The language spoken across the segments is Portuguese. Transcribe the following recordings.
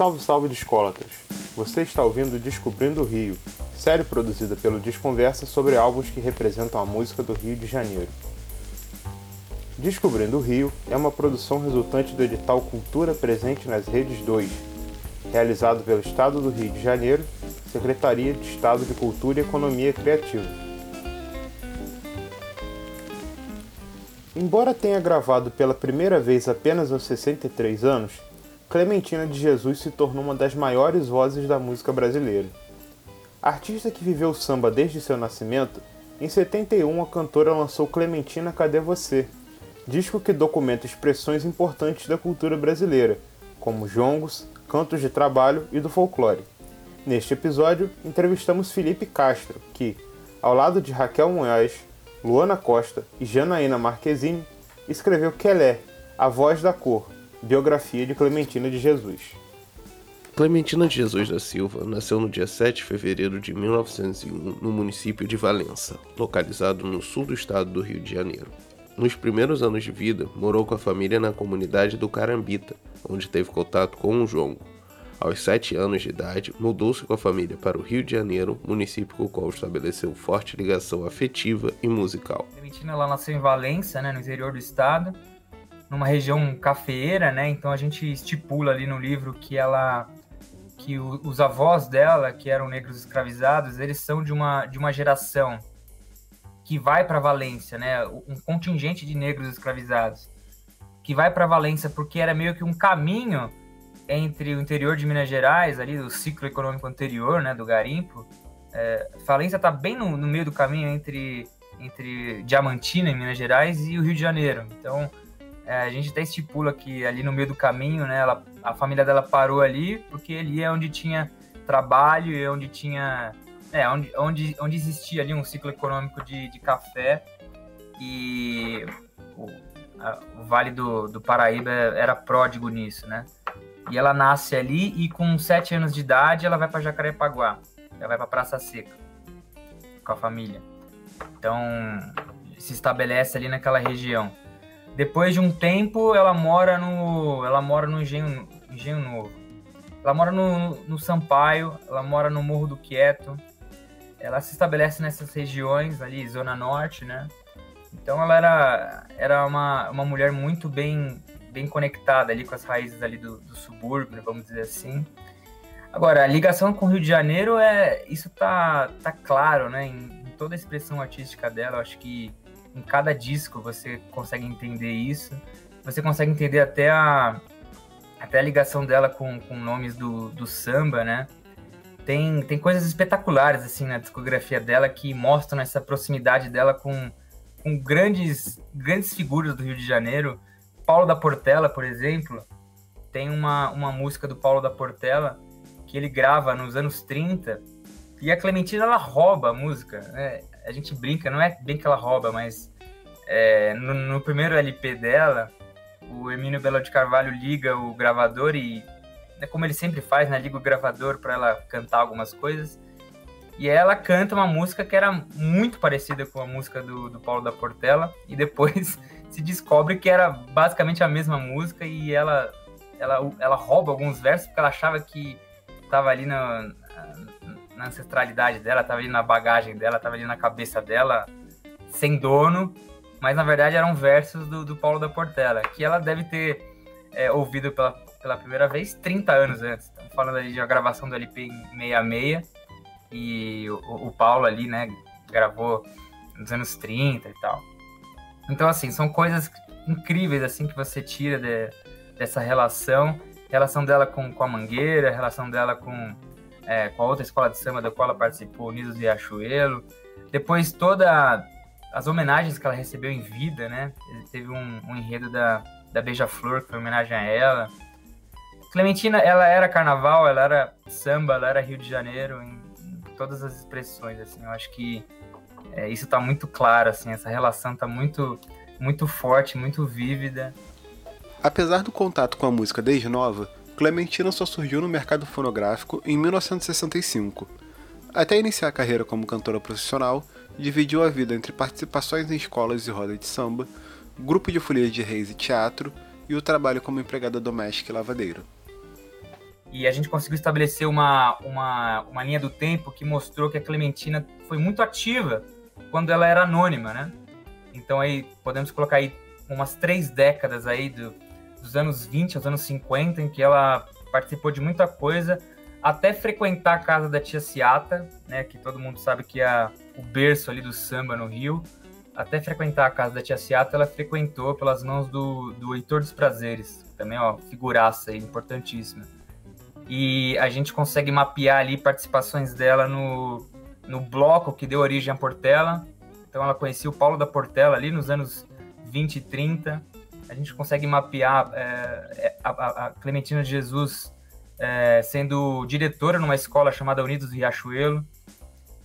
Salve, salve discólatras! Você está ouvindo Descobrindo o Rio, série produzida pelo Desconversa sobre álbuns que representam a música do Rio de Janeiro. Descobrindo o Rio é uma produção resultante do edital Cultura Presente nas Redes 2, realizado pelo Estado do Rio de Janeiro, Secretaria de Estado de Cultura e Economia Criativa. Embora tenha gravado pela primeira vez apenas aos 63 anos, Clementina de Jesus se tornou uma das maiores vozes da música brasileira. Artista que viveu o samba desde seu nascimento, em 71 a cantora lançou Clementina Cadê Você? Disco que documenta expressões importantes da cultura brasileira, como jongos, cantos de trabalho e do folclore. Neste episódio, entrevistamos Felipe Castro, que, ao lado de Raquel Munhoz, Luana Costa e Janaína Marquezine, escreveu Quelé, A Voz da Cor, Biografia de Clementina de Jesus. Clementina de Jesus da Silva nasceu no dia 7 de fevereiro de 1901 no município de Valença, localizado no sul do estado do Rio de Janeiro. Nos primeiros anos de vida, morou com a família na comunidade do Carambita, onde teve contato com o jongo. Aos 7 anos de idade, mudou-se com a família para o Rio de Janeiro, município com o qual estabeleceu forte ligação afetiva e musical. Clementina ela nasceu em Valença, né, no interior do estado, numa região cafeeira, né? Então a gente estipula ali no livro que ela que o, os avós dela, que eram negros escravizados, eles são de uma de uma geração que vai para Valência, né? Um contingente de negros escravizados que vai para Valência porque era meio que um caminho entre o interior de Minas Gerais, ali do ciclo econômico anterior, né, do garimpo. É, Valência está bem no, no meio do caminho entre entre Diamantina, em Minas Gerais, e o Rio de Janeiro. Então, a gente até estipula que ali no meio do caminho, né, ela, a família dela parou ali, porque ali é onde tinha trabalho e onde tinha. É, onde, onde, onde existia ali um ciclo econômico de, de café e o, a, o Vale do, do Paraíba era pródigo nisso, né? E ela nasce ali e com sete anos de idade ela vai para Jacarepaguá, ela vai para Praça Seca com a família. Então se estabelece ali naquela região. Depois de um tempo, ela mora no, ela mora no Engenho, Engenho Novo. Ela mora no, no Sampaio, ela mora no Morro do Quieto. Ela se estabelece nessas regiões ali, Zona Norte, né? Então ela era, era uma, uma mulher muito bem, bem conectada ali com as raízes ali do, do subúrbio, né, vamos dizer assim. Agora, a ligação com o Rio de Janeiro é isso tá, tá claro, né? Em, em toda a expressão artística dela, eu acho que em cada disco você consegue entender isso. Você consegue entender até a, até a ligação dela com, com nomes do, do samba, né? Tem, tem coisas espetaculares assim na discografia dela que mostram essa proximidade dela com, com grandes, grandes figuras do Rio de Janeiro. Paulo da Portela, por exemplo, tem uma, uma música do Paulo da Portela que ele grava nos anos 30 e a Clementina ela rouba a música. Né? A gente brinca, não é bem que ela rouba, mas é, no, no, primeiro LP dela, o Emílio Belo de Carvalho liga o gravador e, é como ele sempre faz, né, liga o gravador para ela cantar algumas coisas. E ela canta uma música que era muito parecida com a música do, do Paulo da Portela, e depois se descobre que era basicamente a mesma música e ela, ela, ela rouba alguns versos porque ela achava que estava ali na, na ancestralidade dela, tava ali na bagagem dela, tava ali na cabeça dela, sem dono, mas na verdade eram versos do, do Paulo da Portela, que ela deve ter é, ouvido pela, pela primeira vez 30 anos antes. Estamos falando ali de uma gravação do LP em 66, e o, o Paulo ali, né, gravou nos anos 30 e tal. Então, assim, são coisas incríveis, assim, que você tira de, dessa relação, relação dela com, com a Mangueira, relação dela com é, com a outra escola de samba da qual ela participou, Unidos e Riachuelo. Depois toda as homenagens que ela recebeu em vida, né? Teve um, um enredo da, da Beija-Flor, que foi homenagem a ela. Clementina, ela era carnaval, ela era samba, ela era Rio de Janeiro, em, em todas as expressões, assim. Eu acho que é, isso está muito claro, assim, essa relação está muito, muito forte, muito vívida. Apesar do contato com a música desde nova, Clementina só surgiu no mercado fonográfico em 1965. Até iniciar a carreira como cantora profissional, dividiu a vida entre participações em escolas e rodas de samba, grupo de folias de reis e teatro e o trabalho como empregada doméstica e lavadeira. E a gente conseguiu estabelecer uma, uma, uma linha do tempo que mostrou que a Clementina foi muito ativa quando ela era anônima, né? Então aí podemos colocar aí umas três décadas aí do, dos anos 20 aos anos 50 em que ela participou de muita coisa, até frequentar a casa da tia Ciata, né, que todo mundo sabe que é o berço ali do samba no Rio, até frequentar a casa da tia Ciata, ela frequentou pelas mãos do, do Heitor dos Prazeres, também, ó, figuraça aí, importantíssima. E a gente consegue mapear ali participações dela no, no bloco que deu origem à Portela. Então ela conhecia o Paulo da Portela ali nos anos 20 e 30. A gente consegue mapear é, a, a, Clementina de Jesus é, sendo diretora numa escola chamada Unidos do Riachuelo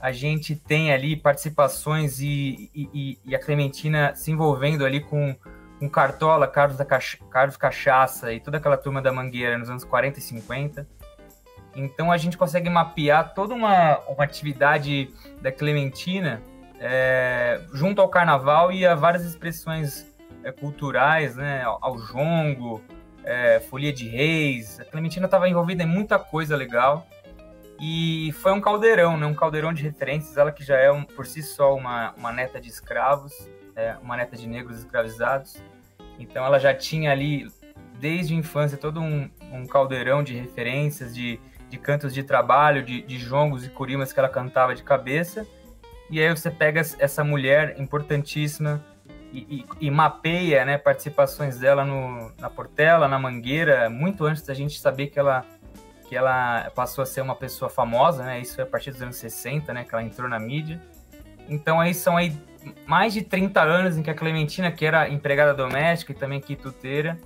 a gente tem ali participações e, e, e, a Clementina se envolvendo ali com, com Cartola, Carlos, da Cacha, Carlos Cachaça e toda aquela turma da Mangueira nos anos 40 e 50. Então a gente consegue mapear toda uma, uma atividade da Clementina é, junto ao carnaval e a várias expressões é, culturais, né, ao, jongo, é, folia de reis. A Clementina estava envolvida em muita coisa legal. E foi um caldeirão, né? Um caldeirão de referências. Ela que já é um, por si só uma, uma neta de escravos, é, uma neta de negros escravizados. Então ela já tinha ali, desde a infância, todo um, um caldeirão de referências, de, de cantos de trabalho, de, de jongos e curimas que ela cantava de cabeça. E aí você pega essa mulher importantíssima e, mapeia né, participações dela no, na Portela, na Mangueira, muito antes da gente saber que ela que ela passou a ser uma pessoa famosa, né? Isso foi a partir dos anos 60, né? Que ela entrou na mídia. Então aí são aí mais de 30 anos em que a Clementina, que era empregada doméstica e também quituteira,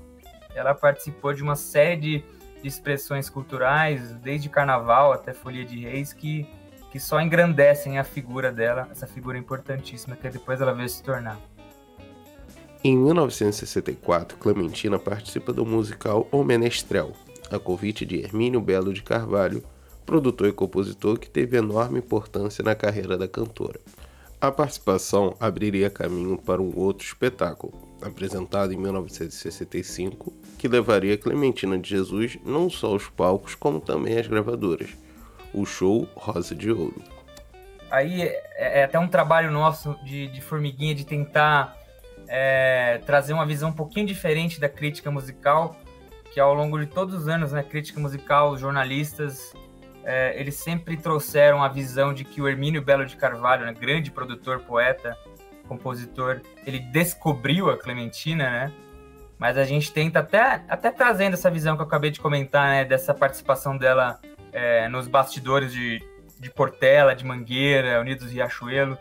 ela participou de uma série de, de expressões culturais, desde carnaval até folia de reis, que, que só engrandecem a figura dela, essa figura importantíssima que depois ela veio se tornar. Em 1964, Clementina participa do musical O Menestrel, a convite de Hermínio Belo de Carvalho, produtor e compositor que teve enorme importância na carreira da cantora. A participação abriria caminho para um outro espetáculo, apresentado em 1965, que levaria Clementina de Jesus não só aos palcos, como também às gravadoras, o show Rosa de Ouro. Aí é, é até um trabalho nosso de, de formiguinha de tentar é, trazer uma visão um pouquinho diferente da crítica musical que ao longo de todos os anos, né, crítica musical, jornalistas, é, eles sempre trouxeram a visão de que o Hermínio Belo de Carvalho, né, grande produtor, poeta, compositor, ele descobriu a Clementina, né? Mas a gente tenta até, até trazendo essa visão que eu acabei de comentar, né, dessa participação dela é, nos bastidores de, de Portela, de Mangueira, Unidos Riachuelo,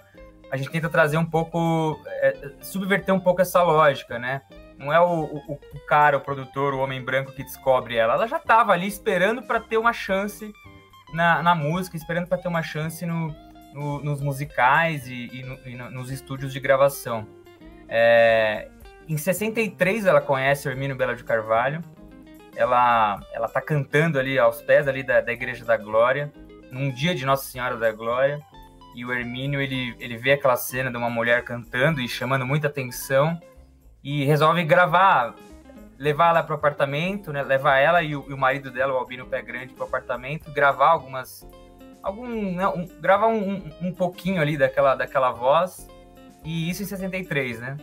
a gente tenta trazer um pouco, é, subverter um pouco essa lógica, né? Não é o, o, o, cara, o produtor, o homem branco que descobre ela. Ela já estava ali esperando para ter uma chance na, na música, esperando para ter uma chance no, no, nos musicais e, e, no, e, nos estúdios de gravação. É, em 63 ela conhece o Hermínio Bela de Carvalho. Ela ela tá cantando ali aos pés ali da, da Igreja da Glória, num dia de Nossa Senhora da Glória. E o Hermínio ele, ele vê aquela cena de uma mulher cantando e chamando muita atenção e resolve gravar, levar ela para o apartamento, né? Levar ela e o, e o, marido dela, o Albino Pé Grande, para o apartamento, gravar algumas, algum, né? um, gravar um, um, pouquinho ali daquela, daquela voz. E isso em 63, né?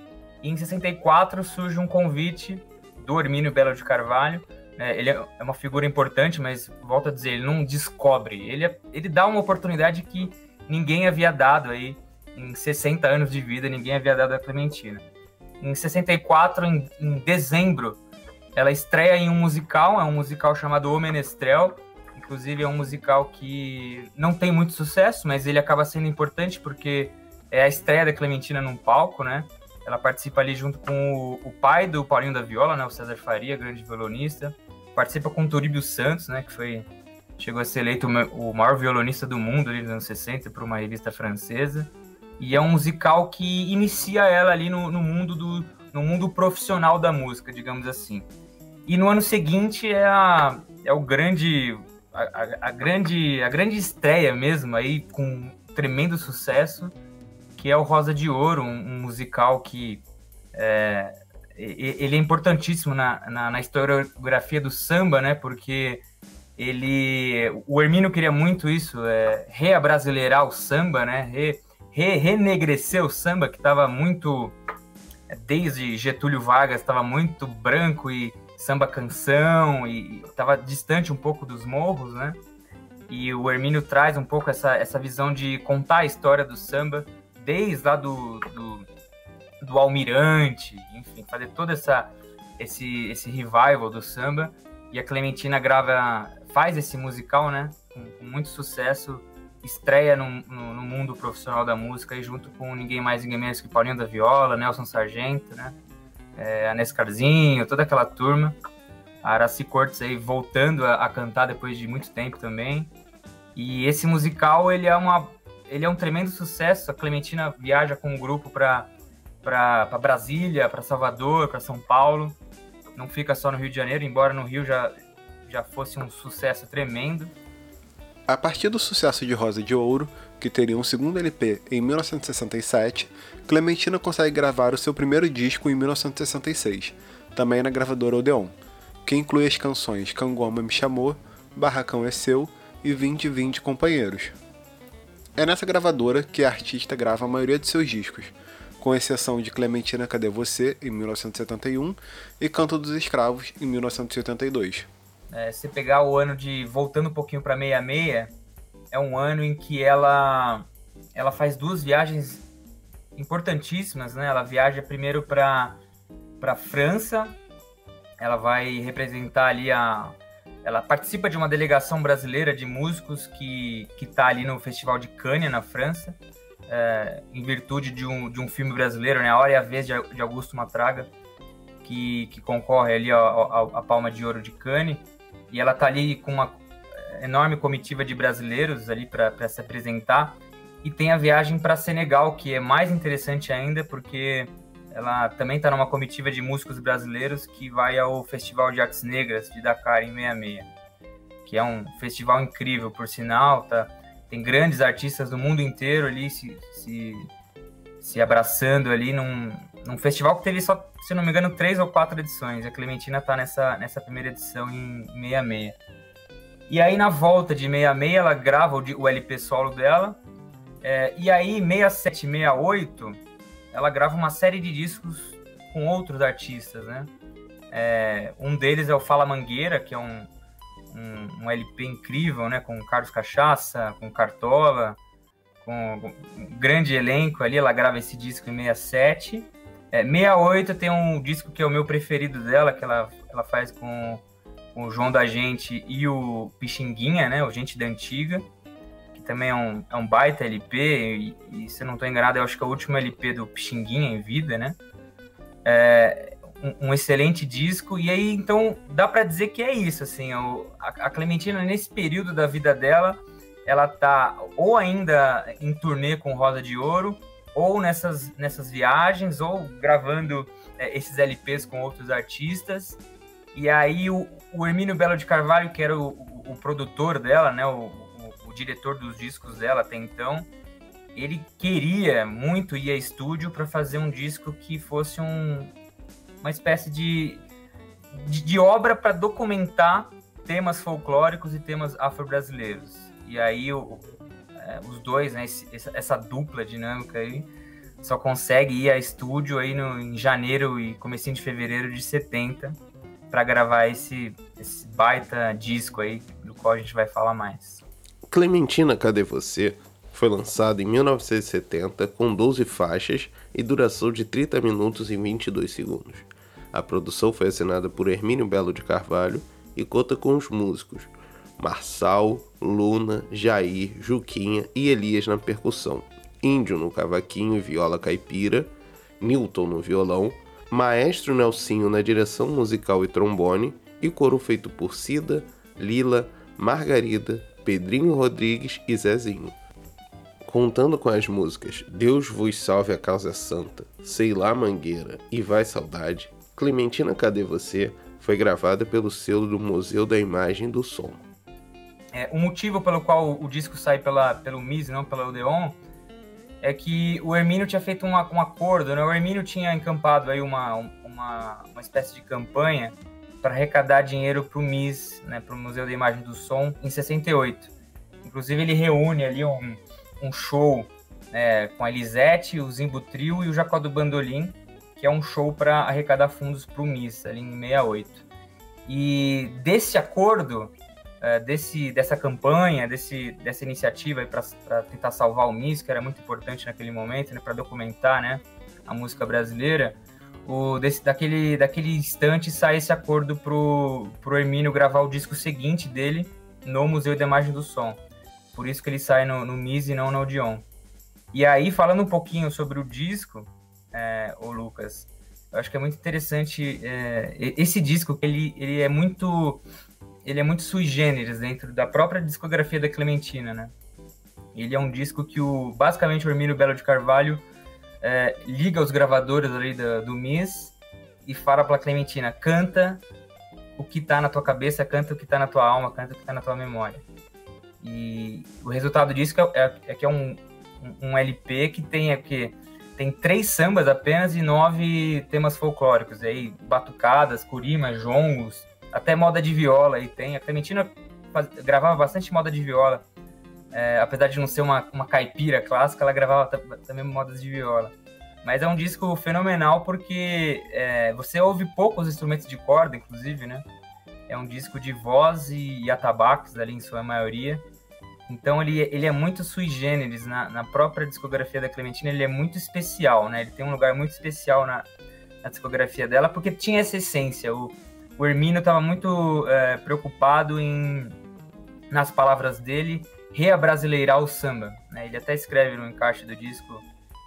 E em 64 surge um convite do Hermínio Belo de Carvalho. Né? Ele é uma figura importante, mas volto a dizer, ele não descobre. Ele, é, ele dá uma oportunidade que ninguém havia dado aí em 60 anos de vida, ninguém havia dado a Clementina. Em 64, em, em dezembro, ela estreia em um musical, é um musical chamado O Menestrel. Inclusive, é um musical que não tem muito sucesso, mas ele acaba sendo importante porque é a estreia da Clementina num palco, né? Ela participa ali junto com o, o pai do Paulinho da Viola, né? O César Faria, grande violonista. Participa com o Turíbio Santos, né? Que foi chegou a ser eleito o maior violonista do mundo ali nos anos 60 por uma revista francesa. E é um musical que inicia ela ali no, no mundo do no mundo profissional da música, digamos assim. E no ano seguinte é, a, é o grande a, a, a, grande a grande estreia mesmo aí com tremendo sucesso que é o Rosa de Ouro, um, um musical que é, ele é importantíssimo na, na, na, historiografia do samba, né? Porque ele, o Hermínio queria muito isso, é, reabrasileirar o samba, né? Re, re, renegrecer o samba que estava muito, desde Getúlio Vargas, estava muito branco e samba canção e estava distante um pouco dos morros, né? E o Hermínio traz um pouco essa, essa visão de contar a história do samba desde lá do, do, do Almirante, enfim, fazer todo essa, esse, esse revival do samba. E a Clementina grava, faz esse musical, né? Com, com muito sucesso, estreia no, no, no, mundo profissional da música, e junto com ninguém mais, ninguém menos que Paulinho da Viola, Nelson Sargento, né? É, Anés Carzinho, toda aquela turma. A Araci Cortes aí voltando a, a, cantar depois de muito tempo também. E esse musical, ele é, uma, ele é um tremendo sucesso. A Clementina viaja com um grupo para Brasília, para Salvador, para São Paulo. Não fica só no Rio de Janeiro, embora no Rio já, já fosse um sucesso tremendo. A partir do sucesso de Rosa de Ouro, que teria um segundo LP em 1967, Clementina consegue gravar o seu primeiro disco em 1966, também na gravadora Odeon que inclui as canções Cangoma Me Chamou, Barracão é Seu e Vinte Vinte Companheiros. É nessa gravadora que a artista grava a maioria de seus discos, com exceção de Clementina Cadê Você, em 1971, e Canto dos Escravos, em 1982. É, se pegar o ano de. voltando um pouquinho para 66, é um ano em que ela, ela faz duas viagens importantíssimas, né? Ela viaja primeiro para França ela vai representar ali a. Ela participa de uma delegação brasileira de músicos que está ali no Festival de Cannes, na França, é, em virtude de um, de um filme brasileiro, né? A Hora e a Vez, de, de Augusto Matraga, que, que concorre ali à Palma de Ouro de Cannes. E ela está ali com uma enorme comitiva de brasileiros ali para se apresentar. E tem a viagem para Senegal, que é mais interessante ainda, porque ela também está numa comitiva de músicos brasileiros que vai ao Festival de Artes Negras de Dakar em 66, que é um festival incrível, por sinal, tá? Tem grandes artistas do mundo inteiro ali se, se, se abraçando ali num, num festival que teve só, se não me engano, três ou quatro edições. A Clementina está nessa, nessa primeira edição em 66. E aí, na volta de 66, ela grava o, o LP solo dela. É, e aí, 67, 68, ela grava uma série de discos com outros artistas, né? É, um deles é o Fala Mangueira, que é um, um, um, LP incrível, né? Com Carlos Cachaça, com Cartola, com um grande elenco ali. Ela grava esse disco em 67. É, 68 tem um disco que é o meu preferido dela, que ela, ela faz com, com o João da Gente e o Pixinguinha, né? O Gente da Antiga também é um, é um baita LP, e, e, se eu não estou enganado, eu acho que é o último LP do Pixinguinha em vida, né? É um, um, excelente disco, e aí, então, dá para dizer que é isso, assim, a, a Clementina, nesse período da vida dela, ela tá ou ainda em turnê com Rosa de Ouro, ou nessas, nessas viagens, ou gravando é, esses LPs com outros artistas, e aí o, o Hermínio Belo de Carvalho, que era o, o, o produtor dela, né, o, diretor dos discos dela até então, ele queria muito ir a estúdio para fazer um disco que fosse um, uma espécie de, de, de obra para documentar temas folclóricos e temas afro-brasileiros. E aí o, os dois, né, esse, essa dupla dinâmica aí, só consegue ir a estúdio aí no, em janeiro e comecinho de fevereiro de 70 para gravar esse, esse baita disco aí, do qual a gente vai falar mais. Clementina Cadê Você foi lançado em 1970 com 12 faixas e duração de 30 minutos e 22 segundos. A produção foi assinada por Hermínio Belo de Carvalho e conta com os músicos Marçal, Luna, Jair, Juquinha e Elias na percussão, Índio no cavaquinho e viola caipira, Newton no violão, Maestro Nelsinho na direção musical e trombone e coro feito por Cida, Lila, Margarida, Pedrinho Rodrigues e Zezinho. Contando com as músicas Deus vos salve a causa santa, Sei lá Mangueira e Vai Saudade, Clementina Cadê Você foi gravada pelo selo do Museu da Imagem do Som. É, o motivo pelo qual o disco sai pela, pelo MIS, não pela Odeon, é que o Hermínio tinha feito um, um acordo, né? O Hermínio tinha encampado aí uma, uma, uma espécie de campanha para arrecadar dinheiro para o MIS, né, para o Museu da Imagem do Som, em 68. Inclusive, ele reúne ali um, um show é, com a Elisete, o Zimbo Trio e o Jacó do Bandolim, que é um show para arrecadar fundos para o MIS, ali em 68. E desse acordo, é, desse, dessa campanha, desse, dessa iniciativa para tentar salvar o MIS, que era muito importante naquele momento, né, para documentar né, a música brasileira, o, desse, daquele, daquele instante sai esse acordo pro, pro Hermínio gravar o disco seguinte dele no Museu da Imagem do Som. Por isso que ele sai no, no MIS e não no Odeon. E aí, falando um pouquinho sobre o disco, é, o Lucas, eu acho que é muito interessante é, esse disco, ele, ele é muito ele é muito sui generis dentro da própria discografia da Clementina, né? Ele é um disco que o basicamente o Hermínio Belo de Carvalho é, liga os gravadores ali do, Miss e fala pra Clementina, canta o que tá na tua cabeça, canta o que tá na tua alma, canta o que tá na tua memória. E o resultado disso é, é, é que é um, um LP que tem é que tem três sambas apenas e nove temas folclóricos. Aí, batucadas, curimas, jongos, até moda de viola. E tem. A Clementina faz, gravava bastante moda de viola. É, apesar de não ser uma, uma caipira clássica, ela gravava também modas de viola. Mas é um disco fenomenal porque é, você ouve poucos instrumentos de corda, inclusive, né? É um disco de voz e, e atabaques ali em sua maioria. Então ele, ele é muito sui generis na, na própria discografia da Clementina, ele é muito especial, né? Ele tem um lugar muito especial na, na discografia dela porque tinha essa essência. O, o Hermínio estava muito é, preocupado em, nas palavras dele, reabrasileirar o samba. Né? Ele até escreve no encaixe do disco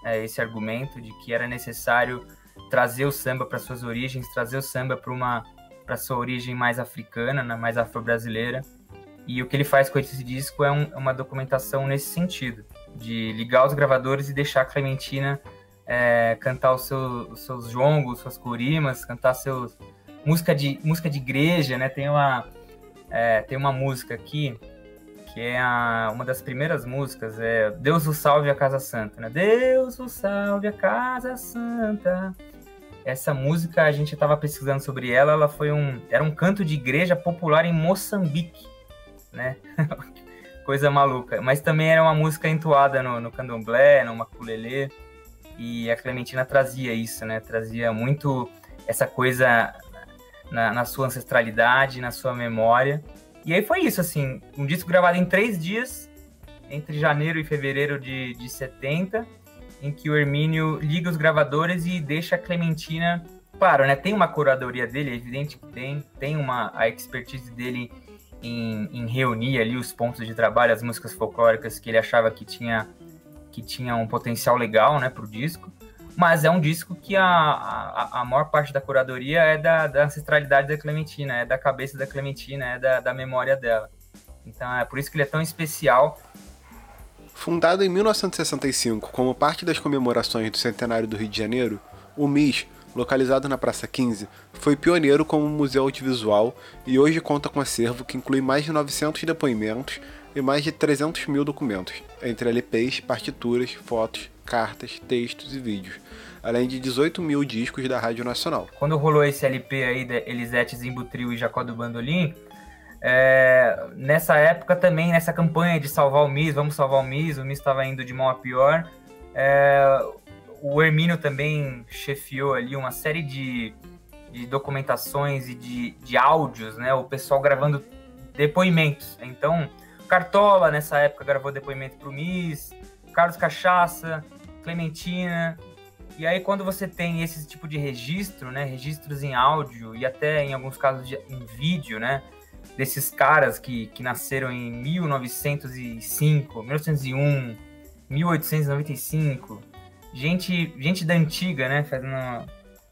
é, esse argumento de que era necessário trazer o samba para suas origens, trazer o samba para uma para sua origem mais africana, né? mais afro-brasileira. E o que ele faz com esse disco é um, uma documentação nesse sentido, de ligar os gravadores e deixar a Clementina é, cantar os, seu, os seus jongos, suas corimas, cantar seus música de música de igreja, né? Tem uma é, tem uma música aqui que é a, uma das primeiras músicas, é Deus o salve a Casa Santa, né? Deus o salve a Casa Santa. Essa música a gente estava pesquisando sobre ela, ela foi um era um canto de igreja popular em Moçambique, né? Coisa maluca. Mas também era uma música entoada no, no candomblé, no maculelê, e a Clementina trazia isso, né? Trazia muito essa coisa na, na sua ancestralidade, na sua memória. E aí foi isso, assim, um disco gravado em três dias, entre janeiro e fevereiro de, de 70, em que o Hermínio liga os gravadores e deixa a Clementina. Claro, né? Tem uma curadoria dele, é evidente que tem, tem uma a expertise dele em, em reunir ali os pontos de trabalho, as músicas folclóricas que ele achava que tinha que tinha um potencial legal, né, pro disco mas é um disco que a, a, a maior parte da curadoria é da, da, ancestralidade da Clementina, é da cabeça da Clementina, é da, da memória dela. Então é por isso que ele é tão especial. Fundado em 1965 como parte das comemorações do centenário do Rio de Janeiro, o MIS, localizado na Praça 15, foi pioneiro como museu audiovisual e hoje conta com acervo que inclui mais de 900 depoimentos e mais de 300 mil documentos, entre LPs, partituras, fotos, cartas, textos e vídeos, além de 18 mil discos da Rádio Nacional. Quando rolou esse LP aí da Elisete Zimbutril e Jacó do Bandolim, é, nessa época também, nessa campanha de salvar o MIS, vamos salvar o MIS, o MIS estava indo de mal a pior, é, o Hermínio também chefiou ali uma série de, de documentações e de, de áudios, né? O pessoal gravando depoimentos. Então, Cartola, nessa época, gravou depoimento para o Carlos Cachaça, Clementina. E aí, quando você tem esse tipo de registro, né, registros em áudio e até em alguns casos de, em vídeo, né, desses caras que, que nasceram em 1905, 1901, 1895, gente, gente da antiga, né, fazendo uma,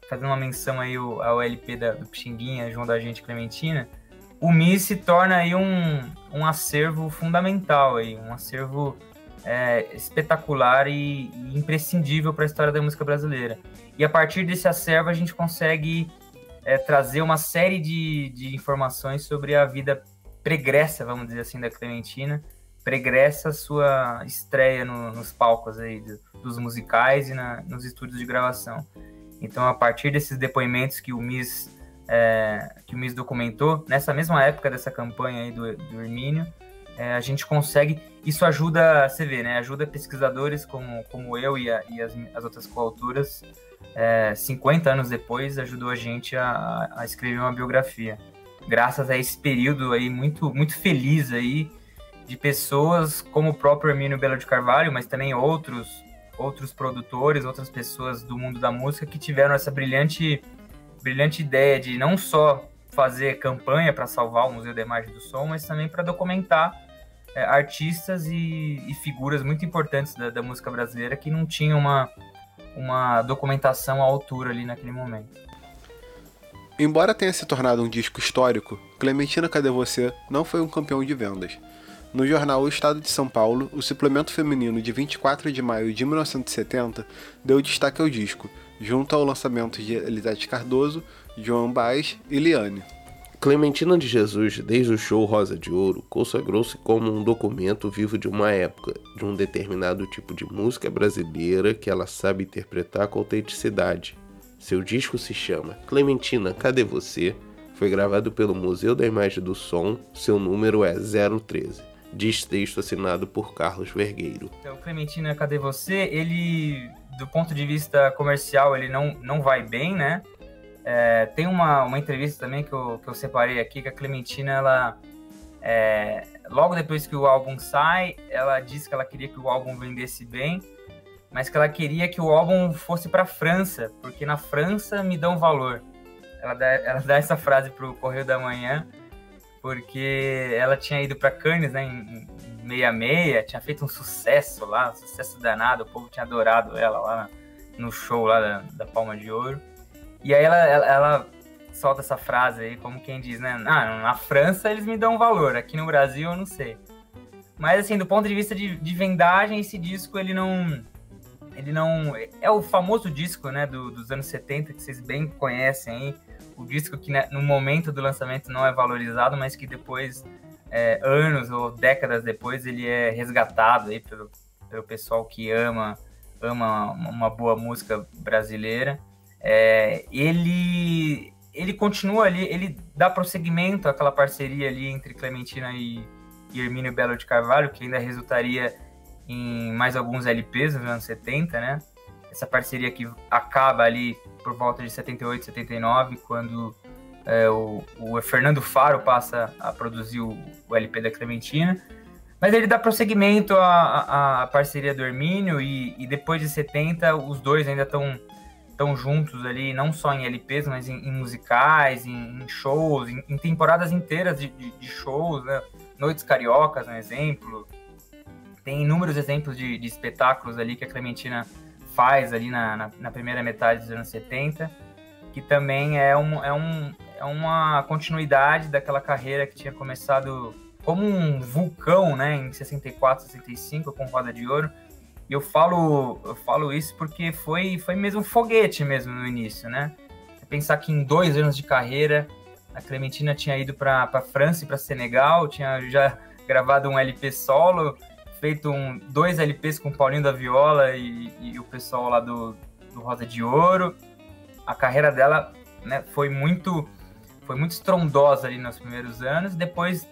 fazendo uma menção aí ao, ao LP da, do Pixinguinha, João da Gente Clementina, o MI se torna aí um, um acervo fundamental aí, um acervo é, espetacular e, e imprescindível para a história da música brasileira. E a partir desse acervo a gente consegue é, trazer uma série de, de informações sobre a vida pregressa, vamos dizer assim, da Clementina, pregressa sua estreia no, nos palcos aí do, dos musicais e na, nos estúdios de gravação. Então, a partir desses depoimentos que o Miss é, que o Miss documentou, nessa mesma época dessa campanha aí do, do Hermínio, é, a gente consegue. Isso ajuda, você vê, né? Ajuda pesquisadores como, como eu e, a, e as, as, outras coautoras, é, 50 anos depois, ajudou a gente a, a, escrever uma biografia. Graças a esse período aí muito, muito feliz aí de pessoas como o próprio Hermínio Belo de Carvalho, mas também outros outros produtores, outras pessoas do mundo da música que tiveram essa brilhante brilhante ideia de não só fazer campanha para salvar o Museu da Imagem do Som, mas também para documentar é, artistas e, e, figuras muito importantes da, da, música brasileira que não tinham uma, uma documentação à altura ali naquele momento. Embora tenha se tornado um disco histórico, Clementina Cadê Você não foi um campeão de vendas. No jornal O Estado de São Paulo, o suplemento feminino de 24 de maio de 1970 deu destaque ao disco, junto ao lançamento de Elisete Cardoso, João Baez e Liane. Clementina de Jesus, desde o show Rosa de Ouro, consagrou-se como um documento vivo de uma época, de um determinado tipo de música brasileira que ela sabe interpretar com autenticidade. Seu disco se chama Clementina, Cadê Você? Foi gravado pelo Museu da Imagem do Som, seu número é 013. Diz texto assinado por Carlos Vergueiro. Então, Clementina, Cadê Você? Ele, do ponto de vista comercial, ele não, não vai bem, né? É, tem uma, uma entrevista também que eu, que eu separei aqui, que a Clementina, ela. É, logo depois que o álbum sai, ela disse que ela queria que o álbum vendesse bem, mas que ela queria que o álbum fosse para França, porque na França me dão valor. Ela dá, ela dá essa frase pro Correio da Manhã, porque ela tinha ido para Cannes, né, em, em 66, tinha feito um sucesso lá, um sucesso danado, o povo tinha adorado ela lá no show lá da, da Palma de Ouro. E aí ela, ela, ela, solta essa frase aí, como quem diz, né? Ah, na França eles me dão valor, aqui no Brasil eu não sei. Mas assim, do ponto de vista de, de vendagem, esse disco ele não. Ele não. É o famoso disco, né, do, dos anos 70, que vocês bem conhecem aí. O disco que né, no momento do lançamento não é valorizado, mas que depois, é, anos ou décadas depois, ele é resgatado aí pelo, pelo pessoal que ama, ama uma boa música brasileira. É, ele ele continua ali, ele dá prosseguimento àquela parceria ali entre Clementina e, e Hermínio Belo de Carvalho, que ainda resultaria em mais alguns LPs nos anos 70, né? Essa parceria que acaba ali por volta de 78, 79, quando é, o, o, Fernando Faro passa a produzir o, o, LP da Clementina. Mas ele dá prosseguimento à, à parceria do Hermínio e, e depois de 70 os dois ainda estão estão juntos ali, não só em LPs, mas em, em musicais, em, em shows, em, em, temporadas inteiras de, de, de, shows, né? Noites Cariocas, um exemplo. Tem inúmeros exemplos de, de espetáculos ali que a Clementina faz ali na, na, na, primeira metade dos anos 70, que também é, um, é, um, é uma continuidade daquela carreira que tinha começado como um vulcão, né, em 64, 65, com Roda de Ouro, e eu falo, eu falo isso porque foi, foi mesmo foguete mesmo no início, né? Pensar que em dois anos de carreira a Clementina tinha ido para França e para Senegal, tinha já gravado um LP solo, feito um, dois LPs com o Paulinho da Viola e, e o pessoal lá do, do Rosa de Ouro. A carreira dela né, foi muito foi muito estrondosa ali nos primeiros anos, depois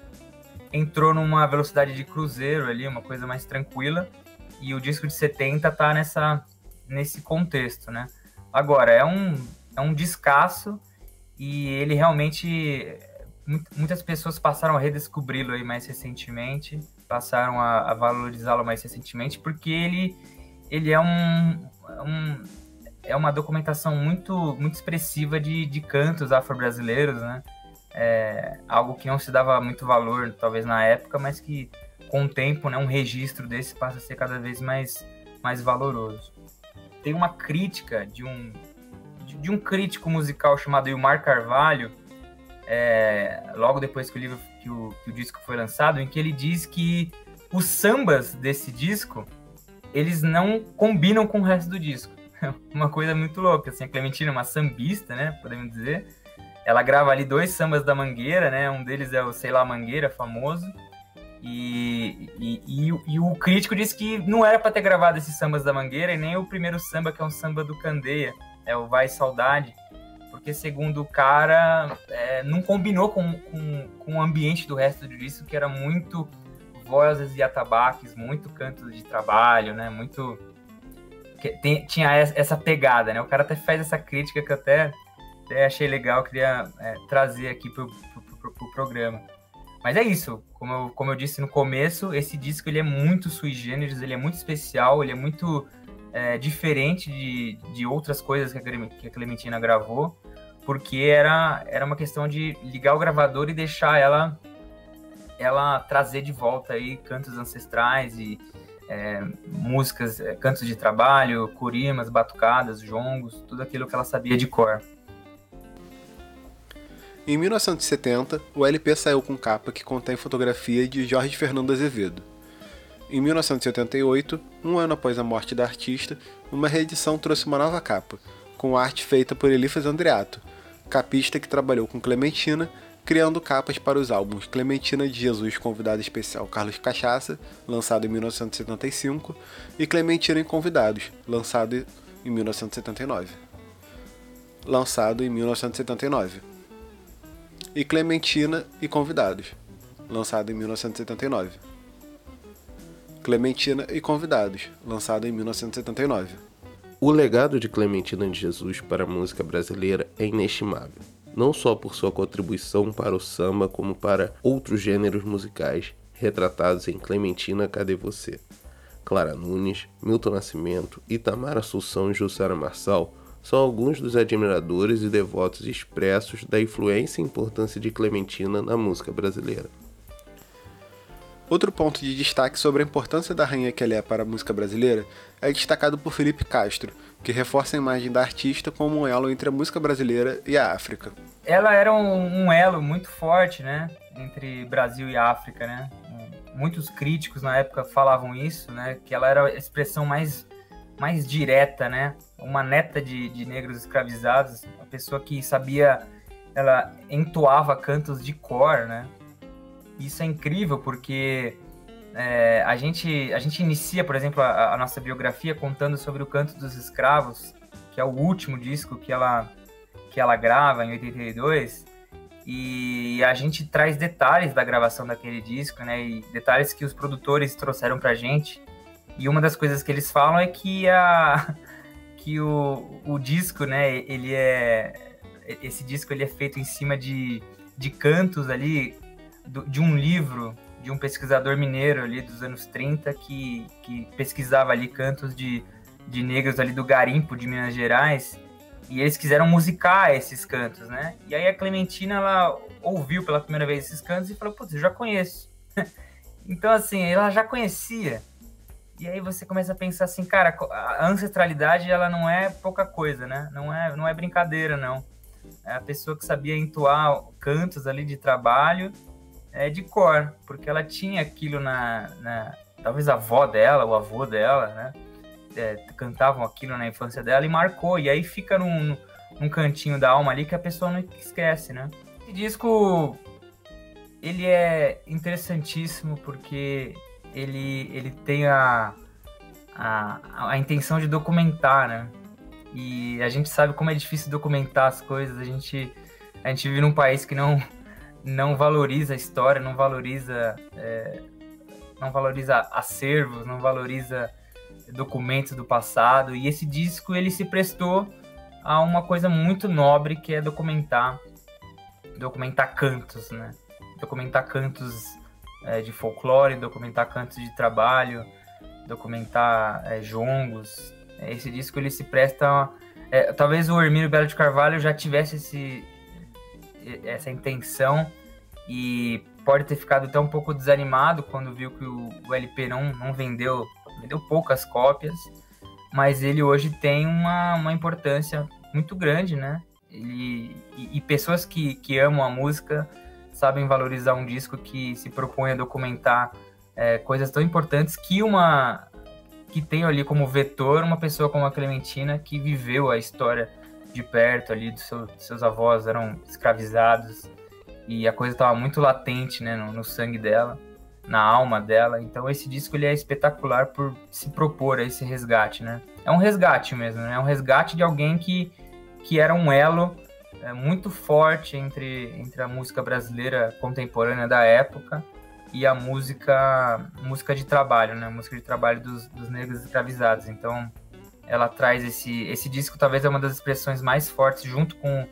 entrou numa velocidade de cruzeiro ali, uma coisa mais tranquila e o disco de 70 tá nessa, nesse contexto, né? Agora, é um, é um descasso e ele realmente. Muitas pessoas passaram a redescobri-lo aí mais recentemente, passaram a, a valorizá-lo mais recentemente, porque ele, ele é um, um é uma documentação muito, muito expressiva de, de cantos afro-brasileiros, né? É, algo que não se dava muito valor, talvez, na época, mas que com o tempo, né, um registro desse passa a ser cada vez mais, mais valoroso. Tem uma crítica de um, de, de um crítico musical chamado Ilmar Carvalho, é, logo depois que o livro que o, que o disco foi lançado, em que ele diz que os sambas desse disco eles não combinam com o resto do disco. uma coisa muito louca, assim, a Clementina é uma sambista, né, podemos dizer. Ela grava ali dois sambas da Mangueira, né, um deles é o Sei Lá Mangueira, famoso, e, e, e, e, o crítico disse que não era para ter gravado esses sambas da Mangueira e nem o primeiro samba, que é um samba do Candeia, é o Vai Saudade, porque segundo o cara, é, não combinou com, com, com o ambiente do resto do disco, que era muito vozes e atabaques, muito canto de trabalho, né? Muito. Tem, tinha essa pegada, né? O cara até faz essa crítica que eu até, até achei legal, queria é, trazer aqui pro, pro, pro, pro, programa. Mas é isso, como eu, como eu disse no começo, esse disco ele é muito sui generis, ele é muito especial, ele é muito é, diferente de, de outras coisas que a Clementina gravou, porque era, era uma questão de ligar o gravador e deixar ela ela trazer de volta aí cantos ancestrais e é, músicas, é, cantos de trabalho, curimas, batucadas, jongos, tudo aquilo que ela sabia de cor. Em 1970, o LP saiu com capa que contém fotografia de Jorge Fernando Azevedo. Em 1988, um ano após a morte da artista, uma reedição trouxe uma nova capa, com arte feita por Elifas Andreato, capista que trabalhou com Clementina criando capas para os álbuns Clementina de Jesus Convidado Especial Carlos Cachaça, lançado em 1975, e Clementina em Convidados, lançado em 1979. Lançado em 1979. E Clementina e Convidados, lançado em 1979. Clementina e Convidados, lançado em 1979. O legado de Clementina de Jesus para a música brasileira é inestimável não só por sua contribuição para o samba, como para outros gêneros musicais retratados em Clementina Cadê Você? Clara Nunes, Milton Nascimento, Itamar Assunção e Jussara Marçal são alguns dos admiradores e devotos expressos da influência e importância de Clementina na música brasileira. Outro ponto de destaque sobre a importância da rainha que ela é para a música brasileira é destacado por Felipe Castro, que reforça a imagem da artista como um elo entre a música brasileira e a África. Ela era um, um elo muito forte, né, entre Brasil e África, né? Muitos críticos na época falavam isso, né, que ela era a expressão mais mais direta, né? Uma neta de, de negros escravizados, uma pessoa que sabia, ela entoava cantos de cor, né? Isso é incrível porque é, a, gente, a gente inicia, por exemplo, a, a, nossa biografia contando sobre o Canto dos Escravos, que é o último disco que ela, que ela grava em 82, e a gente traz detalhes da gravação daquele disco, né, e detalhes que os produtores trouxeram pra gente. E uma das coisas que eles falam é que, a, que o, o disco, né, ele é... Esse disco ele é feito em cima de, de cantos ali de um livro de um pesquisador mineiro ali dos anos 30 que, que pesquisava ali cantos de, de negros ali do garimpo de Minas Gerais e eles quiseram musicar esses cantos, né? E aí a Clementina ela ouviu pela primeira vez esses cantos e falou: "Putz, eu já conheço". então assim, ela já conhecia. E aí você começa a pensar assim, cara, a ancestralidade ela não é pouca coisa, né? Não é não é brincadeira não. É a pessoa que sabia entoar cantos ali de trabalho é, de cor, porque ela tinha aquilo na, na, Talvez a avó dela, o avô dela, né? É, cantavam aquilo na infância dela e marcou. E aí fica num, num cantinho da alma ali que a pessoa não esquece, né? Esse disco ele é interessantíssimo porque ele, ele tem a, a, a intenção de documentar, né? E a gente sabe como é difícil documentar as coisas. A gente, a gente vive num país que não, não valoriza a história, não valoriza, é, não valoriza acervos, não valoriza documentos do passado. E esse disco ele se prestou a uma coisa muito nobre que é documentar, documentar cantos, né? Documentar cantos é, de folclore, documentar cantos de trabalho, documentar é, jongos. Esse disco ele se presta, é, talvez o Hermínio Belo de Carvalho já tivesse esse essa intenção e pode ter ficado até um pouco desanimado quando viu que o, o LP não, não vendeu, vendeu poucas cópias, mas ele hoje tem uma, uma importância muito grande, né? Ele, e, e, pessoas que, que amam a música sabem valorizar um disco que se propõe a documentar é, coisas tão importantes que uma que tem ali como vetor uma pessoa como a Clementina que viveu a história de perto ali, dos seu, seus avós eram escravizados e a coisa estava muito latente, né, no, no, sangue dela, na alma dela. Então esse disco ele é espetacular por se propor a esse resgate, né? É um resgate mesmo, né? É um resgate de alguém que, que era um elo é, muito forte entre, entre a música brasileira contemporânea da época e a música música de trabalho, né? Música de trabalho dos, dos negros escravizados. Então, ela traz esse esse disco talvez é uma das expressões mais fortes junto com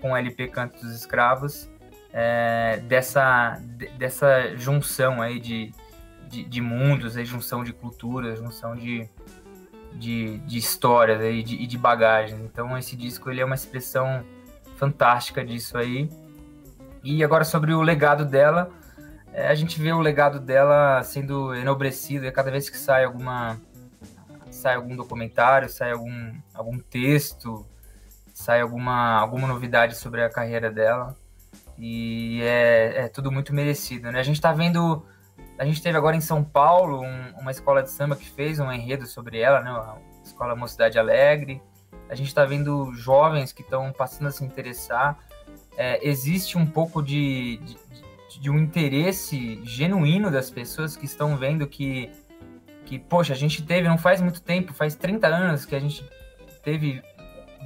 com o LP Canto dos Escravos é, dessa dessa junção aí de, de, de mundos, aí, junção de culturas, junção de, de, de histórias aí, de, e de bagagens. Então esse disco ele é uma expressão fantástica disso aí. E agora sobre o legado dela, é, a gente vê o legado dela sendo enobrecido e cada vez que sai alguma sai algum documentário, sai algum, algum texto, sai alguma, alguma novidade sobre a carreira dela. E é, é tudo muito merecido, né? A gente está vendo a gente teve agora em São Paulo um, uma escola de samba que fez um enredo sobre ela, né? A escola Mocidade Alegre. A gente está vendo jovens que estão passando a se interessar. É, existe um pouco de, de, de, um interesse genuíno das pessoas que estão vendo que, que, poxa, a gente teve, não faz muito tempo, faz 30 anos que a gente teve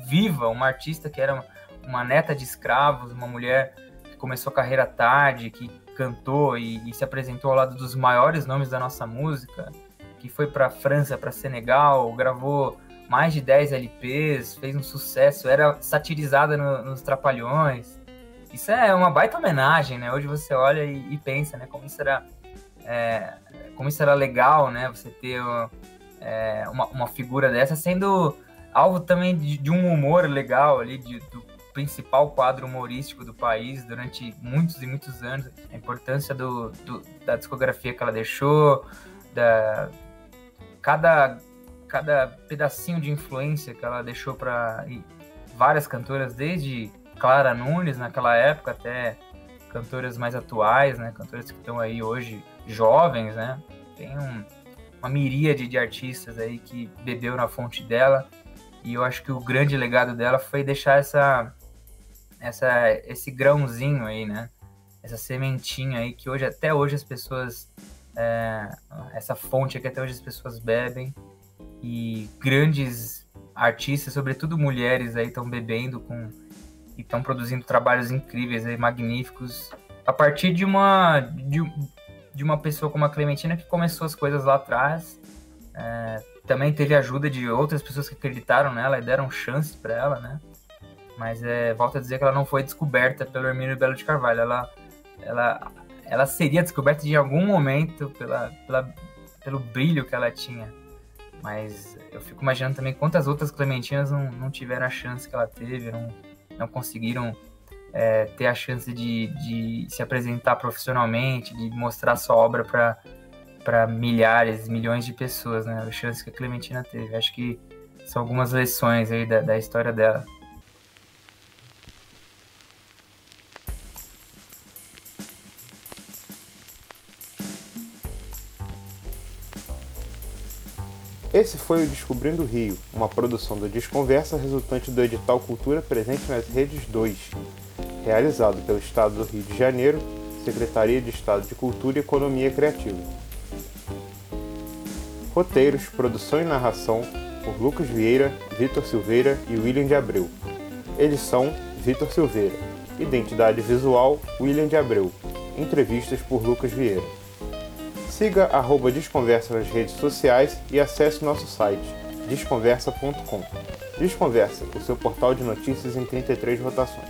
viva uma artista que era uma, uma neta de escravos, uma mulher que começou a carreira tarde, que cantou e, e, se apresentou ao lado dos maiores nomes da nossa música, que foi para França, para Senegal, gravou mais de 10 LPs, fez um sucesso, era satirizada no, nos Trapalhões. Isso é uma baita homenagem, né? Hoje você olha e, e pensa, né? Como isso era, é, como isso era legal, né? Você ter é, uma, uma figura dessa sendo alvo também de, de um humor legal ali, de, do principal quadro humorístico do país durante muitos e muitos anos. A importância do, do da discografia que ela deixou, da cada cada pedacinho de influência que ela deixou para várias cantoras, desde Clara Nunes naquela época até cantoras mais atuais, né? Cantoras que estão aí hoje jovens, né? Tem um, uma miríade de artistas aí que bebeu na fonte dela. E eu acho que o grande legado dela foi deixar essa essa, esse grãozinho aí, né? Essa sementinha aí que hoje, até hoje as pessoas, é, essa fonte que até hoje as pessoas bebem e grandes artistas, sobretudo mulheres aí estão bebendo com e estão produzindo trabalhos incríveis aí, magníficos, a partir de uma de, de uma pessoa como a Clementina que começou as coisas lá atrás, é, também teve ajuda de outras pessoas que acreditaram nela e deram chance para ela, né? Mas é, volto a dizer que ela não foi descoberta pelo Hermínio Belo de Carvalho. Ela, ela, ela seria descoberta em algum momento pela, pela, pelo brilho que ela tinha. Mas eu fico imaginando também quantas outras Clementinas não, não tiveram a chance que ela teve, não, não conseguiram é, ter a chance de, de se apresentar profissionalmente, de mostrar sua obra para milhares, milhões de pessoas, né? A chance que a Clementina teve. Acho que são algumas lições aí da, da história dela. Esse foi o Descobrindo o Rio, uma produção do Desconversa resultante do edital Cultura presente nas redes 2, realizado pelo Estado do Rio de Janeiro, Secretaria de Estado de Cultura e Economia Criativa. Roteiros, produção e narração por Lucas Vieira, Vitor Silveira e William de Abreu. Edição Vitor Silveira. Identidade visual William de Abreu. Entrevistas por Lucas Vieira. Siga arroba Desconversa nas redes sociais e acesse nosso site desconversa.com. Desconversa, o seu portal de notícias em 33 rotações.